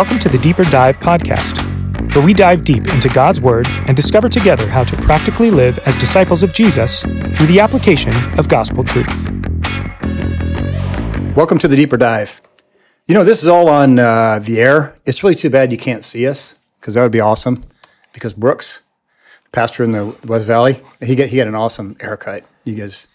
Welcome to the Deeper Dive podcast, where we dive deep into God's Word and discover together how to practically live as disciples of Jesus through the application of gospel truth. Welcome to the Deeper Dive. You know, this is all on uh, the air. It's really too bad you can't see us because that would be awesome. Because Brooks, the pastor in the West Valley, he got he got an awesome haircut. You guys,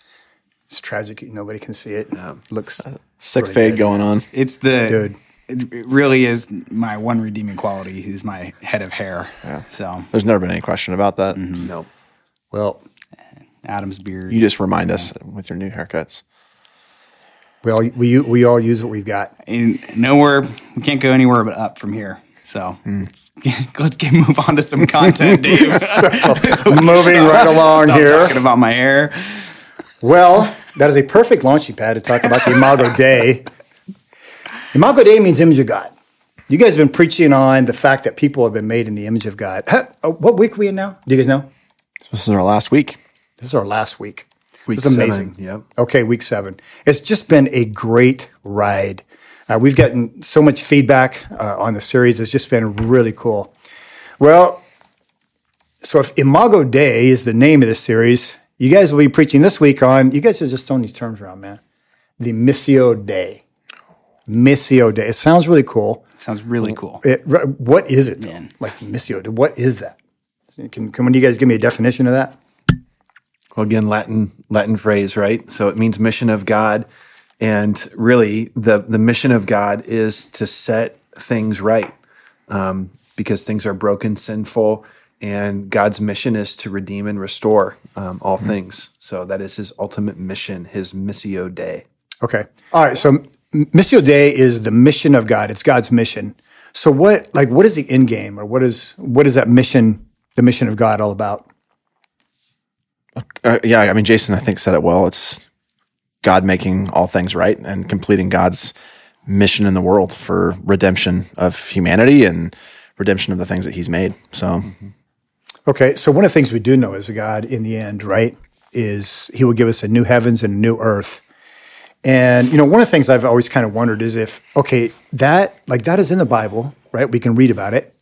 it's tragic. Nobody can see it. Looks Sick really fade good. going on. It's the Dude. It it really is my one redeeming quality is my head of hair. So There's never been any question about that. Mm-hmm. no, Well, Adam's beard. You just remind us with your new haircuts. we all we we all use what we've got. And nowhere we can't go anywhere but up from here. So hmm. let's, let's get move on to some content, Dave. Moving right along Stop here. talking about my hair. Well, that is a perfect launching pad to talk about the Imago Imago Dei means image of God. You guys have been preaching on the fact that people have been made in the image of God. Oh, What week are we in now? Do you guys know? This is our last week. This is our last week. Week it's amazing. seven, yep. Okay, week seven. It's just been a great ride. Uh, we've gotten so much feedback uh, on the series. It's just been really cool. Well, so if Imago Dei is the name of this series, you guys will be preaching this week on, you guys are just throwing these terms around, man. The Missio Dei. Missio Dei. It sounds really cool. Sounds really cool. It, what is it? though? Man. Like Missio Dei. What is that? Can, can one of you guys give me a definition of that? Well, again, Latin Latin phrase, right? So it means mission of God, and really the the mission of God is to set things right, um, because things are broken, sinful, and God's mission is to redeem and restore um, all things. So that is His ultimate mission, His missio Dei. Okay. All right. So M- Missio Dei is the mission of God. It's God's mission. So what, like, what is the end game, or what is what is that mission, the mission of God, all about? Uh, yeah, I mean, Jason, I think said it well. It's God making all things right and completing God's mission in the world for redemption of humanity and redemption of the things that He's made. So, Okay. So one of the things we do know is God, in the end, right, is He will give us a new heavens and a new earth. And you know, one of the things I've always kind of wondered is if, okay, that like that is in the Bible, right? We can read about it.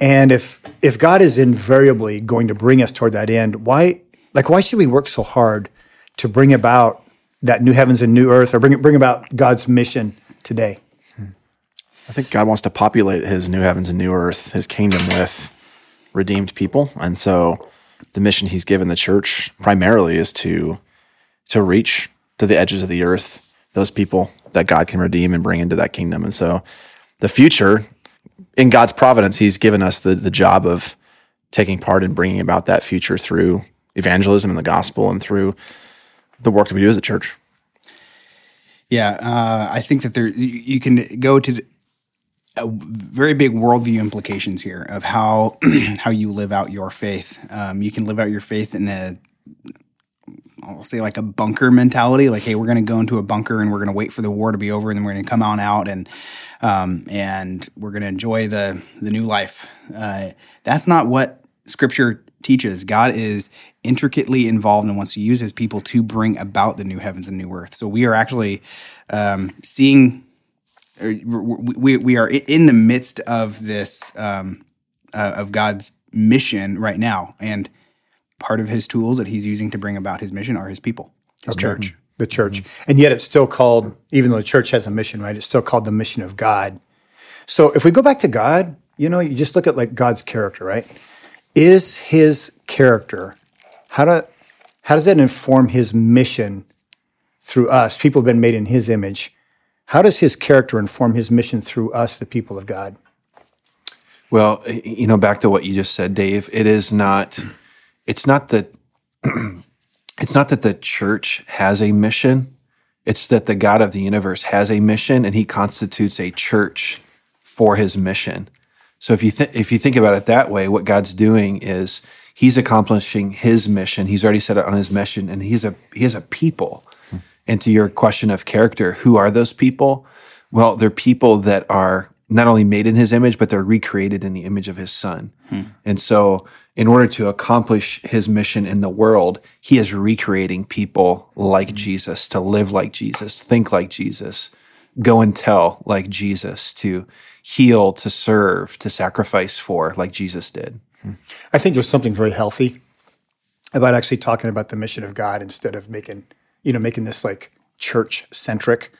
And if if God is invariably going to bring us toward that end, why like why should we work so hard to bring about that new heavens and new earth or bring bring about God's mission today? Hmm. I think God wants to populate His new heavens and new earth, His kingdom with redeemed people, and so the mission He's given the church primarily is to to reach to the edges of the earth those people that God can redeem and bring into that kingdom. And so, the future in God's providence, He's given us the the job of taking part in bringing about that future through evangelism and the gospel, and through the work that we do as a church. Yeah, uh, I think that there you, can go to the, very big worldview implications here of how how you live out your faith. Um, you can live out your faith in a I'll say like a bunker mentality, like hey, we're going to go into a bunker and we're going to wait for the war to be over, and then we're going to come on out and um, and we're going to enjoy the the new life. Uh, that's not what Scripture teaches. God is intricately involved and wants to use His people to bring about the new heavens and new earth. So we are actually um, seeing. We, we, we are in the midst of this um, uh, of God's mission right now, and part of His tools that He's using to bring about His mission are His people, His church. The church. And yet it's still called, even though the church has a mission, right? It's still called the mission of God. So if we go back to God, you know, you just look at like God's character, right? Is his character, how do how does that inform his mission through us? People have been made in his image. How does his character inform his mission through us, the people of God? Well, you know, back to what you just said, Dave. It is not. It's not that. it's not that the church has a mission. It's that the God of the universe has a mission, and He constitutes a church for His mission. So if you th- if you think about it that way, what God's doing is He's accomplishing His mission. He's already set it on His mission, and He's a He has a people. Hmm. And to your question of character, who are those people? Well, they're people that are not only made in his image, but they're recreated in the image of his son. Hmm. And so, in order to accomplish his mission in the world, he is recreating people like hmm. Jesus, to live like Jesus, think like Jesus, go and tell like Jesus, to heal, to serve, to sacrifice for like Jesus did. Hmm. I think there's something very healthy about actually talking about the mission of God instead of making, you know, making this like church centric.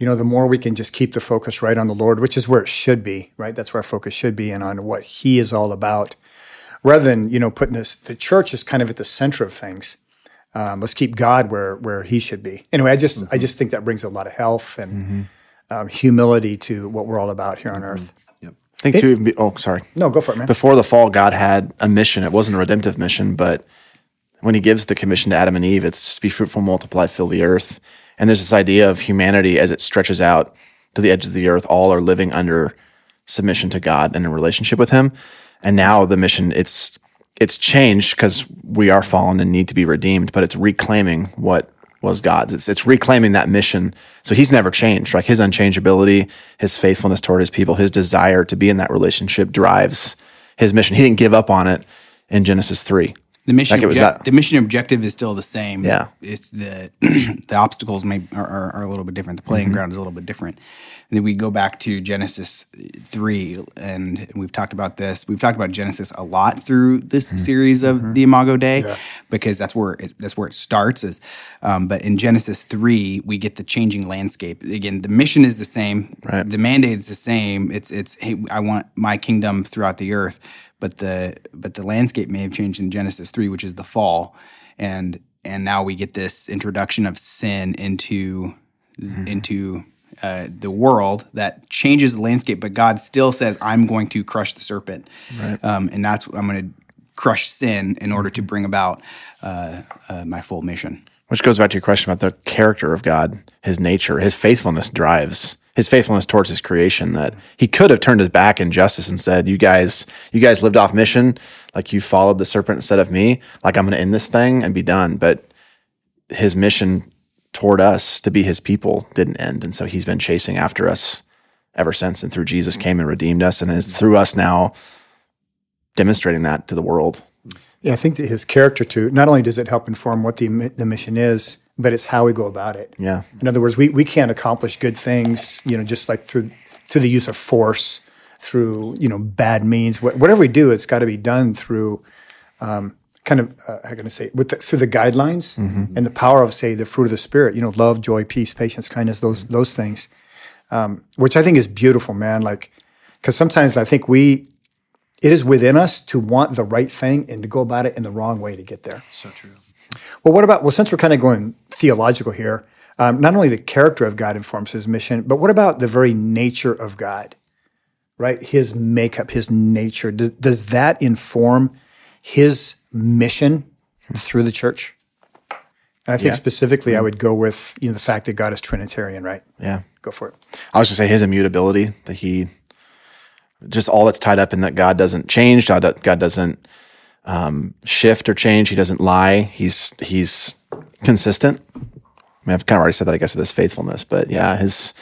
You know, the more we can just keep the focus right on the Lord, which is where it should be, right? That's where our focus should be and on what He is all about, rather than, you know, putting this, the church is kind of at the center of things. Um, let's keep God where where He should be. Anyway, I just I just think that brings a lot of health and um, humility to what we're all about here on earth. I think too. Even be- Oh, sorry. No, go for it, man. Before the fall, God had a mission. It wasn't a redemptive mission, but when He gives the commission to Adam and Eve, it's be fruitful, multiply, fill the earth. And there's this idea of humanity as it stretches out to the edge of the earth. All are living under submission to God and in relationship with Him. And now the mission it's it's changed because we are fallen and need to be redeemed, but it's reclaiming what was God's. It's it's reclaiming that mission. So he's never changed. Like his unchangeability, his faithfulness toward his people, his desire to be in that relationship drives his mission. He didn't give up on it in Genesis three. The mission, Like it was that- the mission objective is still the same. Yeah. it's the the obstacles may are, are, are a little bit different. The Mm-hmm. playing ground is a little bit different. And then we go back to Genesis three, and we've talked about this. We've talked about Genesis a lot through this Mm-hmm. series of the Imago Dei, because that's where it, that's where it starts. Is um, but in Genesis three, we get the changing landscape. Again, the mission is the same. Right. The mandate is the same. It's it's hey, I want my kingdom throughout the earth, but the but the landscape may have changed in Genesis three, which is the fall, and and now we get this introduction of sin into into uh, the world that changes the landscape, but God still says, "I'm going to crush the serpent," um, and that's I'm going to crush sin in order to bring about uh, uh, my full mission. Which goes back to your question about the character of God, his nature, his faithfulness drives his faithfulness towards his creation. That he could have turned his back in justice and said, "You guys, you guys lived off mission, like you followed the serpent instead of me. Like I'm going to end this thing and be done." But his mission toward us to be his people didn't end, and so he's been chasing after us ever since. And through Jesus came and redeemed us, and is through us now demonstrating that to the world. Yeah, I think that his character too. Not only does it help inform what the the mission is, but it's how we go about it. Yeah. In other words, we, we can't accomplish good things, you know, just like through through the use of force, through you know bad means. Wh- Whatever we do, it's got to be done through um, kind of uh, how can I say with the, through the guidelines and the power of say the fruit of the spirit. You know, love, joy, peace, patience, kindness. Those those things, um, which I think is beautiful, man. Like because sometimes I think we it is within us to want the right thing and to go about it in the wrong way to get there. So true. Well, what about, well, since we're kind of going theological here, um, not only the character of God informs his mission, but what about the very nature of God, right? His makeup, his nature. Does, does that inform his mission through the church? And I think Yeah. specifically, I would go with you know the fact that God is Trinitarian, right? Yeah. Go for it. I was going to say his immutability, that he just all that's tied up in that God doesn't change, God, God doesn't um, shift or change. He doesn't lie. He's he's consistent. I mean, I've kind of already said that, I guess, with his faithfulness, but yeah, his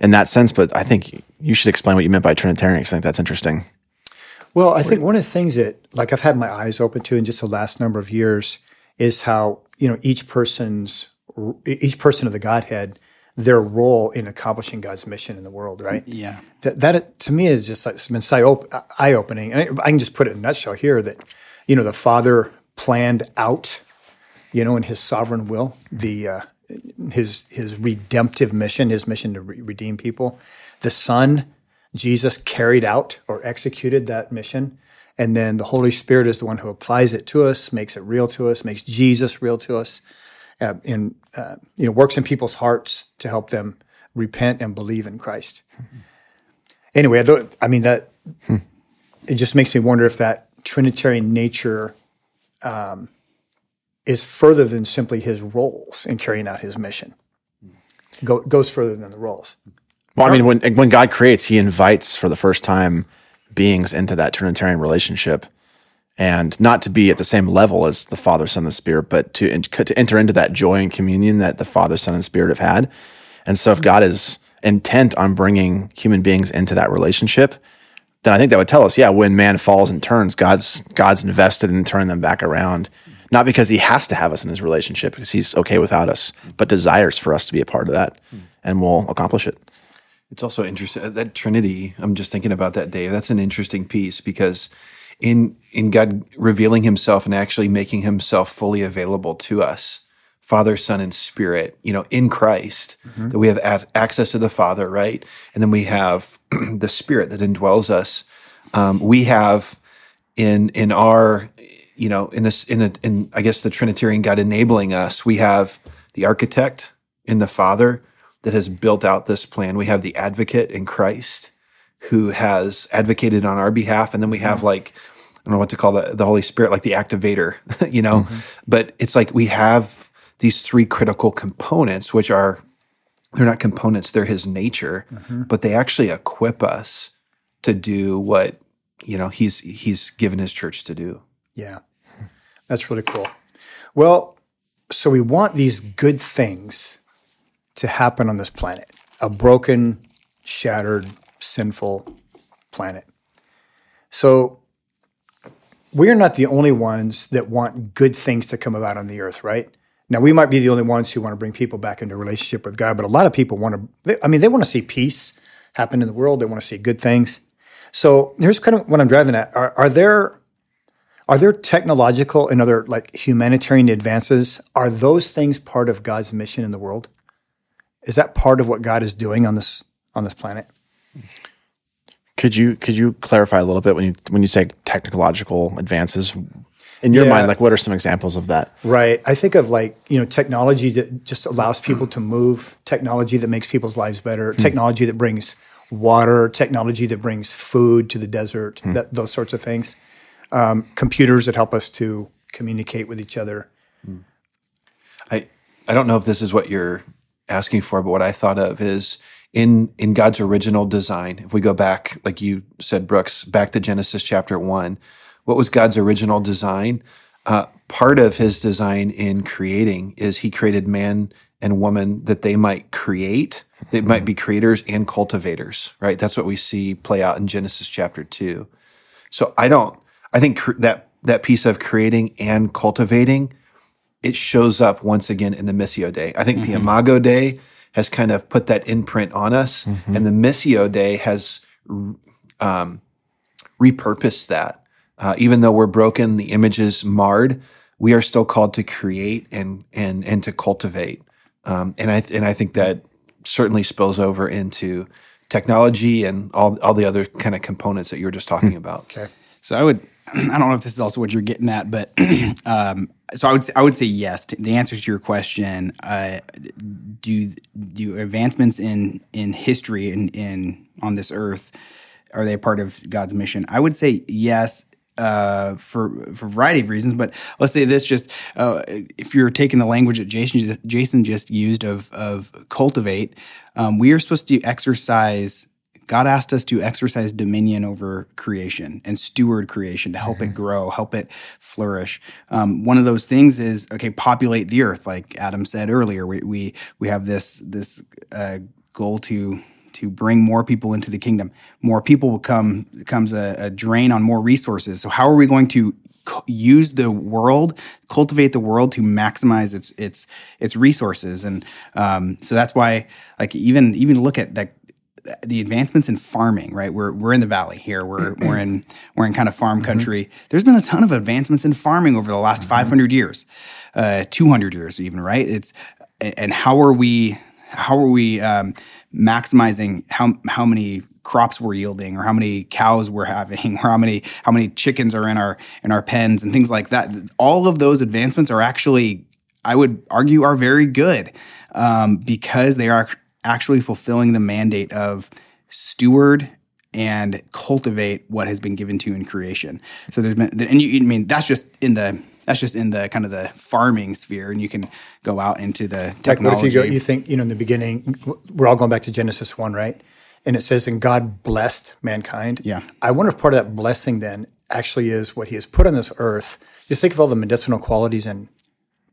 in that sense. But I think you should explain what you meant by Trinitarian. I think that's interesting. Well, I think one of the things that, like, I've had my eyes open to in just the last number of years is how you know each person's each person of the Godhead, their role in accomplishing God's mission in the world, right? Yeah. That that to me is just like it's been eye opening, and I, I can just put it in a nutshell here that you know the Father planned out, you know, in His sovereign will the uh, his his redemptive mission, his mission to re- redeem people. The Son, Jesus, carried out or executed that mission, and then the Holy Spirit is the one who applies it to us, makes it real to us, makes Jesus real to us, uh, and uh, you know works in people's hearts to help them repent and believe in Christ. Anyway, I, thought- I mean that it just makes me wonder if that Trinitarian nature um, is further than simply his roles in carrying out his mission. Go, goes further than the roles. Well, I mean, when when God creates, He invites for the first time beings into that Trinitarian relationship, and not to be at the same level as the Father, Son, and Spirit, but to to enter into that joy and communion that the Father, Son, and Spirit have had. And so, if God is intent on bringing human beings into that relationship, then I think that would tell us, yeah, when man falls and turns, God's God's invested in turning them back around. Not because he has to have us in his relationship, because he's okay without us, but desires for us to be a part of that, and we'll accomplish it. It's also interesting uh, that Trinity. I'm just thinking about that, Dave. That's an interesting piece because in in God revealing Himself and actually making Himself fully available to us, Father, Son, and Spirit. You know, in Christ, that we have a- access to the Father, right? And then we have the Spirit that indwells us. Um, we have in in our you know in this in a, in I guess the Trinitarian God enabling us. We have the architect in the Father that has built out this plan. We have the advocate in Christ who has advocated on our behalf, and then we have mm-hmm. like I don't know what to call the the Holy Spirit, like the activator, you know. Mm-hmm. But it's like we have these three critical components, which are they're not components; they're His nature, mm-hmm. but they actually equip us to do what you know He's He's given His church to do. Yeah, that's really cool. Well, so we want these good things to happen on this planet a broken, shattered, sinful planet. So we are not the only ones that want good things to come about on the earth, right? Now, we might be the only ones who want to bring people back into relationship with God, but a lot of people want to, they, I mean, they want to see peace happen in the world. They want to see good things. So here's kind of what I'm driving at. Are, are there are there technological and other like humanitarian advances? Are those things part of God's mission in the world? Is that part of what God is doing on this on this planet? Could you could you clarify a little bit when you when you say technological advances? In your Yeah. mind, like what are some examples of that? Right. I think of like, you know, technology that just allows people to move, technology that makes people's lives better, hmm. technology that brings water, technology that brings food to the desert, hmm. that, those sorts of things. Um, computers that help us to communicate with each other. Hmm. I I don't know if this is what you're asking for, but what I thought of is in in God's original design. If we go back, like you said, Brooks, back to Genesis chapter one, what was God's original design? Uh, part of His design in creating is He created man and woman that they might create. They might be creators and cultivators, right? That's what we see play out in Genesis chapter two. So I don't. I think cr- that that piece of creating and cultivating it shows up once again in the Missio Dei. I think the Imago Dei has kind of put that imprint on us, and the Missio Dei has um, repurposed that. Uh, even though we're broken, the image is marred. We are still called to create and and and to cultivate. Um, and I and I think that certainly spills over into technology and all all the other kind of components that you were just talking about. Okay. So I would, I don't know if this is also what you're getting at, but um, so I would, I would say yes. To, the answer to your question, uh, do do advancements in in history in in on this earth are they part of God's mission? I would say yes. Uh, for for a variety of reasons, but let's say this: just uh, if you're taking the language that Jason Jason just used of of cultivate, um, we are supposed to exercise God asked us to exercise dominion over creation and steward creation to help it grow, help it flourish. Um, one of those things is okay, populate the earth, like Adam said earlier. We we we have this this uh, goal to to bring more people into the kingdom. More people will come comes a, a drain on more resources. So how are we going to use the world, cultivate the world to maximize its its its resources? And um, so that's why, like even even look at like the advancements in farming, right? We're we're in the valley here. We're we're in we're in kind of farm country. There's been a ton of advancements in farming over the last 500 years, uh, 200 years even, right? It's and how are we how are we um, maximizing how how many crops we're yielding or how many cows we're having or how many how many chickens are in our in our pens and things like that all of those advancements are actually i would argue are very good um, because they are actually fulfilling the mandate of steward and cultivate what has been given to you in creation so there's been and you i mean that's just in the that's just in the kind of the farming sphere and you can go out into the Like, technology what if you go, you think, you know, in the beginning, we're all going back to Genesis 1, right? And it says, and God blessed mankind. Yeah. I wonder if part of that blessing then actually is what he has put on this earth. Just think of all the medicinal qualities in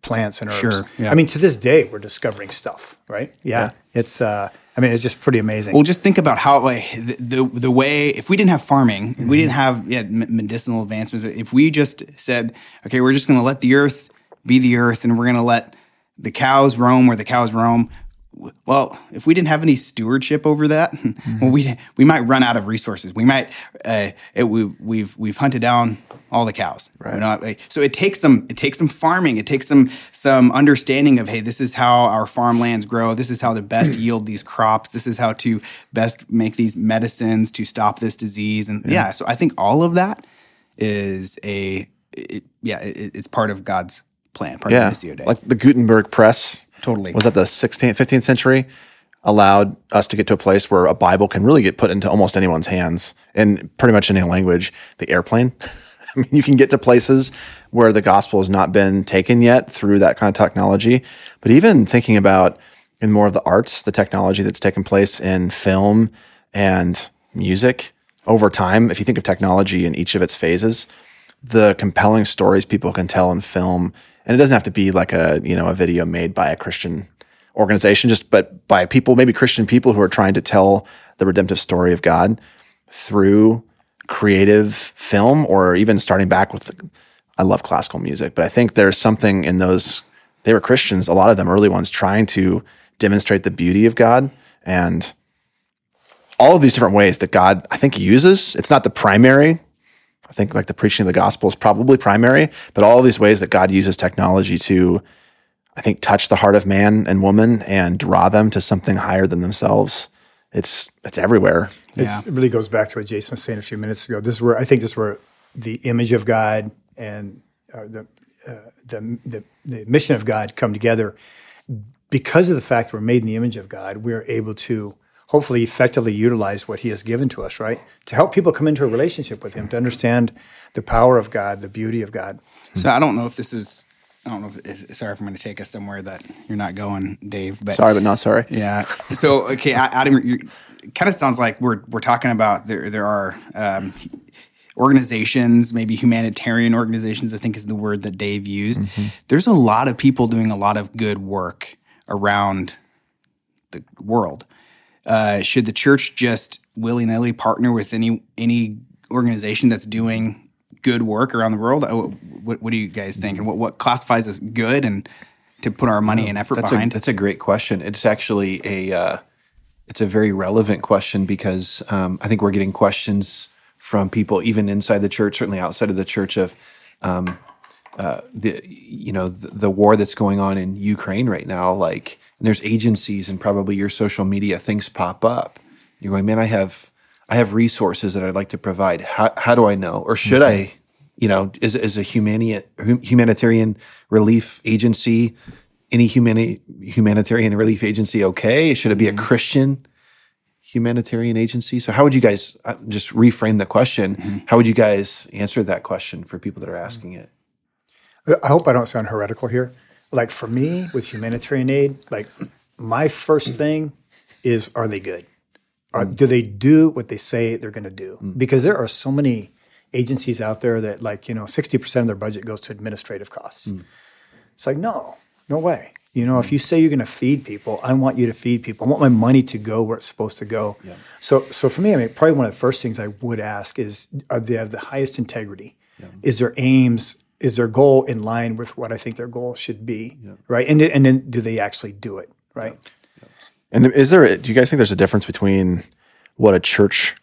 plants and herbs. Sure, yeah. I mean, to this day, we're discovering stuff, right? Yeah. It's, uh, I mean, it's just pretty amazing. Well, just think about how like the the, the way if we didn't have farming, if we didn't have yeah, medicinal advancements. If we just said, okay, we're just going to let the earth be the earth, and we're going to let the cows roam where the cows roam. Well, if we didn't have any stewardship over that, mm-hmm. well, we we might run out of resources. We might uh, it, we, we've we've hunted down all the cows. Right. You know? So it takes some it takes some farming. It takes some some understanding of hey, this is how our farmlands grow. This is how to best yield these crops. This is how to best make these medicines to stop this disease. And yeah, yeah so I think all of that is a it, yeah, it, it's part of God's plan. Part yeah, of Missio Dei. like the Gutenberg press Totally. Was that the 16th, 15th century? Allowed us to get to a place where a Bible can really get put into almost anyone's hands in pretty much any language. The airplane. I mean, you can get to places where the gospel has not been taken yet through that kind of technology. But even thinking about in more of the arts, the technology that's taken place in film and music over time, if you think of technology in each of its phases, the compelling stories people can tell in film and it doesn't have to be like a you know a video made by a Christian organization, just but by people, maybe Christian people who are trying to tell the redemptive story of God through creative film, or even starting back with. I love classical music, but I think there's something in those. They were Christians, a lot of them early ones, trying to demonstrate the beauty of God and all of these different ways that God, I think, uses. It's not the primary I think like the preaching of the gospel is probably primary, but all these ways that God uses technology to, I think, touch the heart of man and woman and draw them to something higher than themselves. It's it's everywhere. It's. It really goes back to what Jason was saying a few minutes ago. This is where I think this is where the image of God and uh, the, uh, the, the the mission of God come together. Because of the fact we're made in the image of God, we're able to hopefully effectively utilize what he has given to us, right? To help people come into a relationship with him, to understand the power of God, the beauty of God. So I don't know if this is I don't know if it's, sorry if I'm going to take us somewhere that you're not going, Dave. But sorry, but not sorry. Yeah. So okay, Adam, it kind of sounds like we're we're talking about there there are um, organizations, maybe humanitarian organizations. I think is the word that Dave used. Mm-hmm. There's a lot of people doing a lot of good work around the world. Uh, should the church just willy nilly partner with any any organization that's doing good work around the world? Uh, what, what do you guys think? And what, what classifies as good and to put our money and effort that's behind? A, that's a great question. It's actually a uh, it's a very relevant question because um, I think we're getting questions from people even inside the church, certainly outside of the church, of um, uh, the you know the, the, war that's going on in Ukraine right now. Like and there's agencies and probably your social media things pop up. You're going, man, I have I have resources that I'd like to provide. How, how do I know, or should mm-hmm. I, you know, is is a humani- humanitarian relief agency, any humani- humanitarian relief agency okay? Should it be a mm-hmm. Christian humanitarian agency? So how would you guys uh, just reframe the question? Mm-hmm. How would you guys answer that question for people that are asking it? I hope I don't sound heretical here like for me with humanitarian aid, like my first thing is are they good? Are, do they do what they say they're going to do? Because there are so many agencies out there that like you know 60% of their budget goes to administrative costs. Mm. It's like no, no way. You know, if you say you're going to feed people, I want you to feed people. I want my money to go where it's supposed to go. Yeah. So, so for me, I mean, probably one of the first things I would ask is: Are they have the highest integrity? Yeah. Is their aims is their goal in line with what I think their goal should be, yeah. right? And and then do they actually do it, right? Yeah. And is there? Do you guys think there's a difference between what a church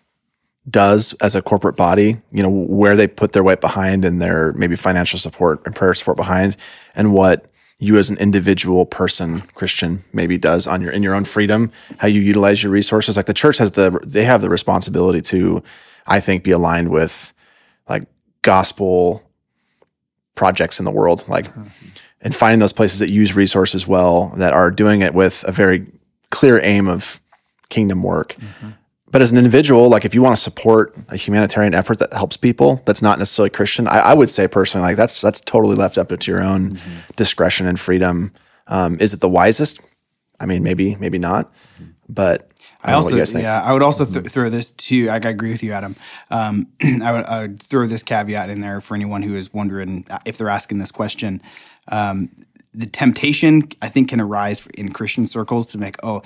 does as a corporate body, you know, where they put their weight behind and their maybe financial support and prayer support behind, and what you as an individual person, Christian, maybe does on your in your own freedom, how you utilize your resources. Like the church has the they have the responsibility to, I think, be aligned with like gospel projects in the world, like, mm-hmm. and finding those places that use resources well, that are doing it with a very clear aim of kingdom work. Mm-hmm. But as an individual, like if you want to support a humanitarian effort that helps people, that's not necessarily Christian. I, I would say personally, like that's that's totally left up to your own mm-hmm. discretion and freedom. Um, is it the wisest? I mean, maybe, maybe not. But I, also, yeah, I would also th- throw this too. I, I agree with you, Adam. Um, I, would, I, would, throw this caveat in there for anyone who is wondering uh, if they're asking this question. Um, the temptation, I think, can arise in Christian circles to make, oh,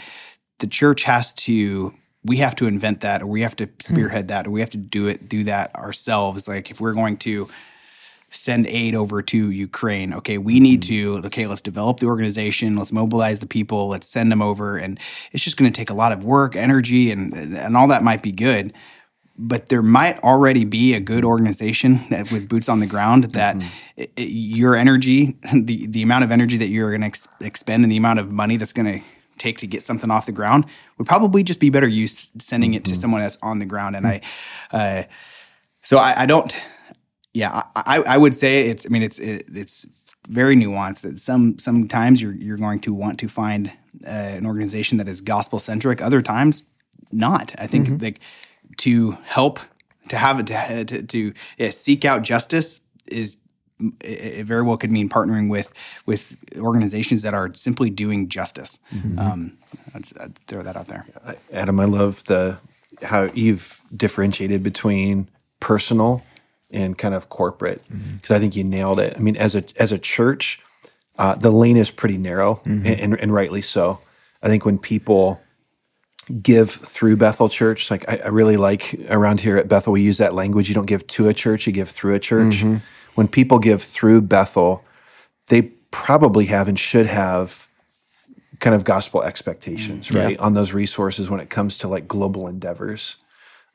the church has to, we have to invent that, or we have to spearhead that, or we have to do it, do that ourselves. Like if we're going to send aid over to Ukraine. Okay, we need to, okay, let's develop the organization, let's mobilize the people, let's send them over. And it's just going to take a lot of work, energy, and, and all that might be good. But there might already be a good organization that, with boots on the ground that mm-hmm. it, it- your energy, the, the amount of energy that you're going to ex- expend and the amount of money that's going to take to get something off the ground would probably just be better use sending it to mm-hmm. someone that's on the ground. And hmm. I, uh, so I, I don't, yeah, I, I I would say it's. I mean, it's it, it's very nuanced. That some sometimes you're you're going to want to find uh, an organization that is gospel centric. Other times, not. I think like to help to have it to to, to yeah, seek out justice is it it very well could mean partnering with with organizations that are simply doing justice. Um, I'd, I'd throw that out there. Adam, I love the how you've differentiated between personal and kind of corporate because I think you nailed it. I mean, as a as a church, uh, the lane is pretty narrow, and, and, and rightly so. I think when people give through Bethel Church, like I, I really like around here at Bethel, we use that language. You don't give to a church, you give through a church. When people give through Bethel, they probably have and should have kind of gospel expectations, right, on those resources when it comes to like global endeavors.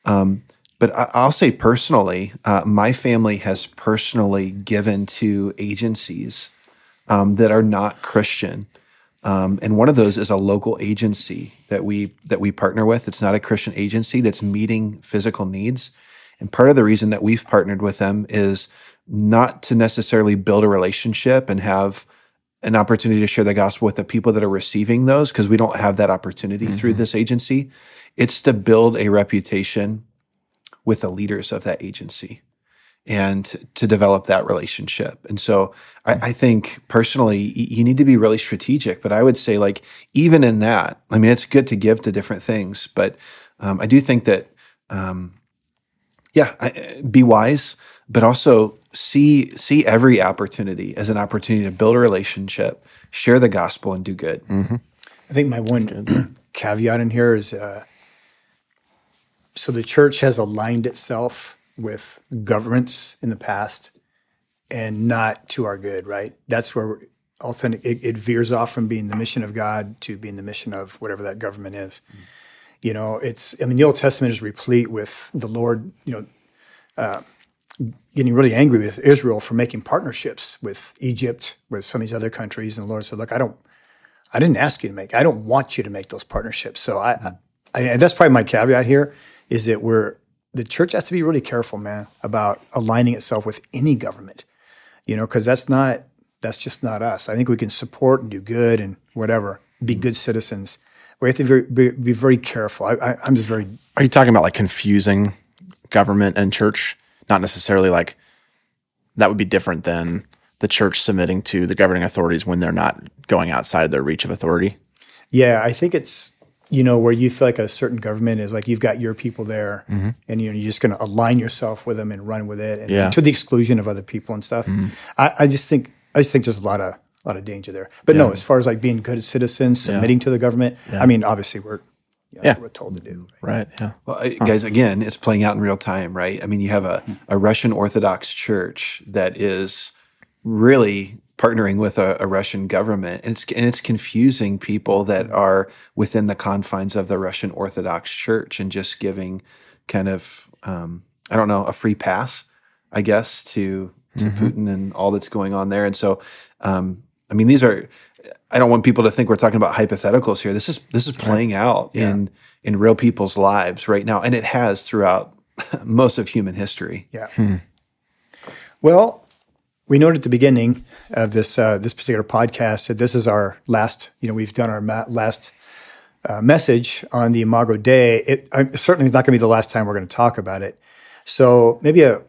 Um, but I, I'll say personally, uh, my family has personally given to agencies um, that are not Christian, um, and one of those is a local agency that we that we partner with. It's not a Christian agency that's meeting physical needs, and part of the reason that we've partnered with them is not to necessarily build a relationship and have an opportunity to share the gospel with the people that are receiving those because we don't have that opportunity through this agency. It's to build a reputation with the leaders of that agency and to develop that relationship. And so I, I think personally, you need to be really strategic. But I would say, like, even in that, I mean, it's good to give to different things, but um, I do think that, um, yeah, I, be wise, but also see see every opportunity as an opportunity to build a relationship, share the gospel, and do good. I think my one caveat in here is uh, so the church has aligned itself with governments in the past and not to our good, right? That's where we're, all of a sudden it, it veers off from being the mission of God to being the mission of whatever that government is. You know, it's, I mean, the Old Testament is replete with the Lord, you know, uh, getting really angry with Israel for making partnerships with Egypt, with some of these other countries. And the Lord said, look, I don't, I didn't ask you to make. I don't want you to make those partnerships. So I, I, and that's probably my caveat here is that we're the church has to be really careful, man, about aligning itself with any government. You know, because that's not that's just not us. I think we can support and do good and whatever, be mm. good citizens. We have to very, be, be very careful. I, I, I'm just very Are you talking about like confusing government and church? Not necessarily like that would be different than the church submitting to the governing authorities when they're not going outside their reach of authority. Yeah, I think it's you know where you feel like a certain government is like you've got your people there, mm-hmm. and you know you're just going to align yourself with them and run with it, and Yeah. to the exclusion of other people and stuff. Mm-hmm. I, I just think I just think there's a lot of a lot of danger there. But no, as far as like being good citizens, submitting to the government, I mean, obviously we're you Yeah. we're told to do. Right. Yeah. Well, I- guys, again, it's playing out in real time, right? I mean, you have a, mm-hmm. a Russian Orthodox church that is really partnering with a, a Russian government, and it's and it's confusing people that are within the confines of the Russian Orthodox Church and just giving kind of um, I don't know a free pass, I guess, to to Putin and all that's going on there. And so, um, I mean, these are. I don't want people to think we're talking about hypotheticals here. This is this is playing out in in real people's lives right now, and it has throughout most of human history. Yeah. Well, we noted at the beginning of this uh, this particular podcast that this is our last. You know, we've done our ma- last uh, message on the Imago Dei. It I'm, certainly is not going to be the last time we're going to talk about it. So maybe a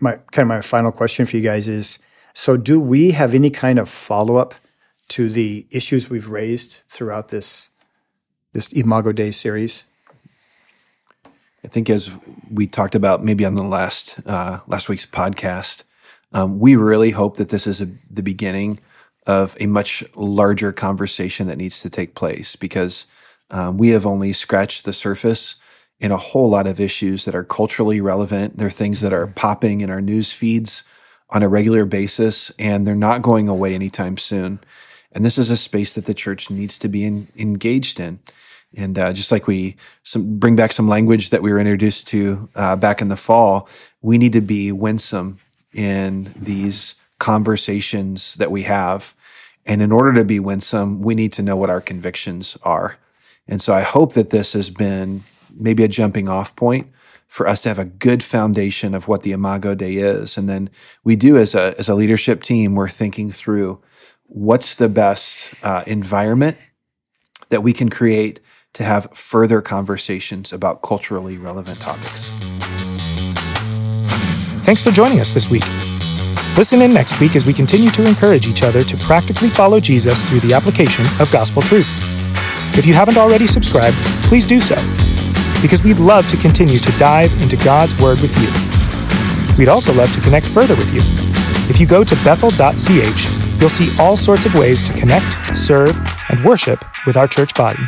my kind of my final question for you guys is: So, do we have any kind of follow up to the issues we've raised throughout this this Imago Dei series? I think as we talked about maybe on the last uh, last week's podcast, um, we really hope that this is a, the beginning of a much larger conversation that needs to take place because um, we have only scratched the surface in a whole lot of issues that are culturally relevant. There are things that are popping in our news feeds on a regular basis, and they're not going away anytime soon. And this is a space that the church needs to be in, engaged in. And uh, just like we some, bring back some language that we were introduced to uh, back in the fall, we need to be winsome in these conversations that we have. And in order to be winsome, we need to know what our convictions are. And so I hope that this has been maybe a jumping off point for us to have a good foundation of what the Imago Dei is. And then we do as a, as a leadership team, we're thinking through what's the best uh, environment that we can create to have further conversations about culturally relevant topics. Thanks for joining us this week. Listen in next week as we continue to encourage each other to practically follow Jesus through the application of gospel truth. If you haven't already subscribed, please do so, because we'd love to continue to dive into God's Word with you. We'd also love to connect further with you. If you go to bethel.ch, you'll see all sorts of ways to connect, serve, and worship with our church body.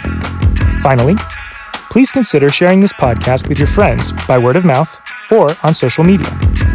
Finally, please consider sharing this podcast with your friends by word of mouth or on social media.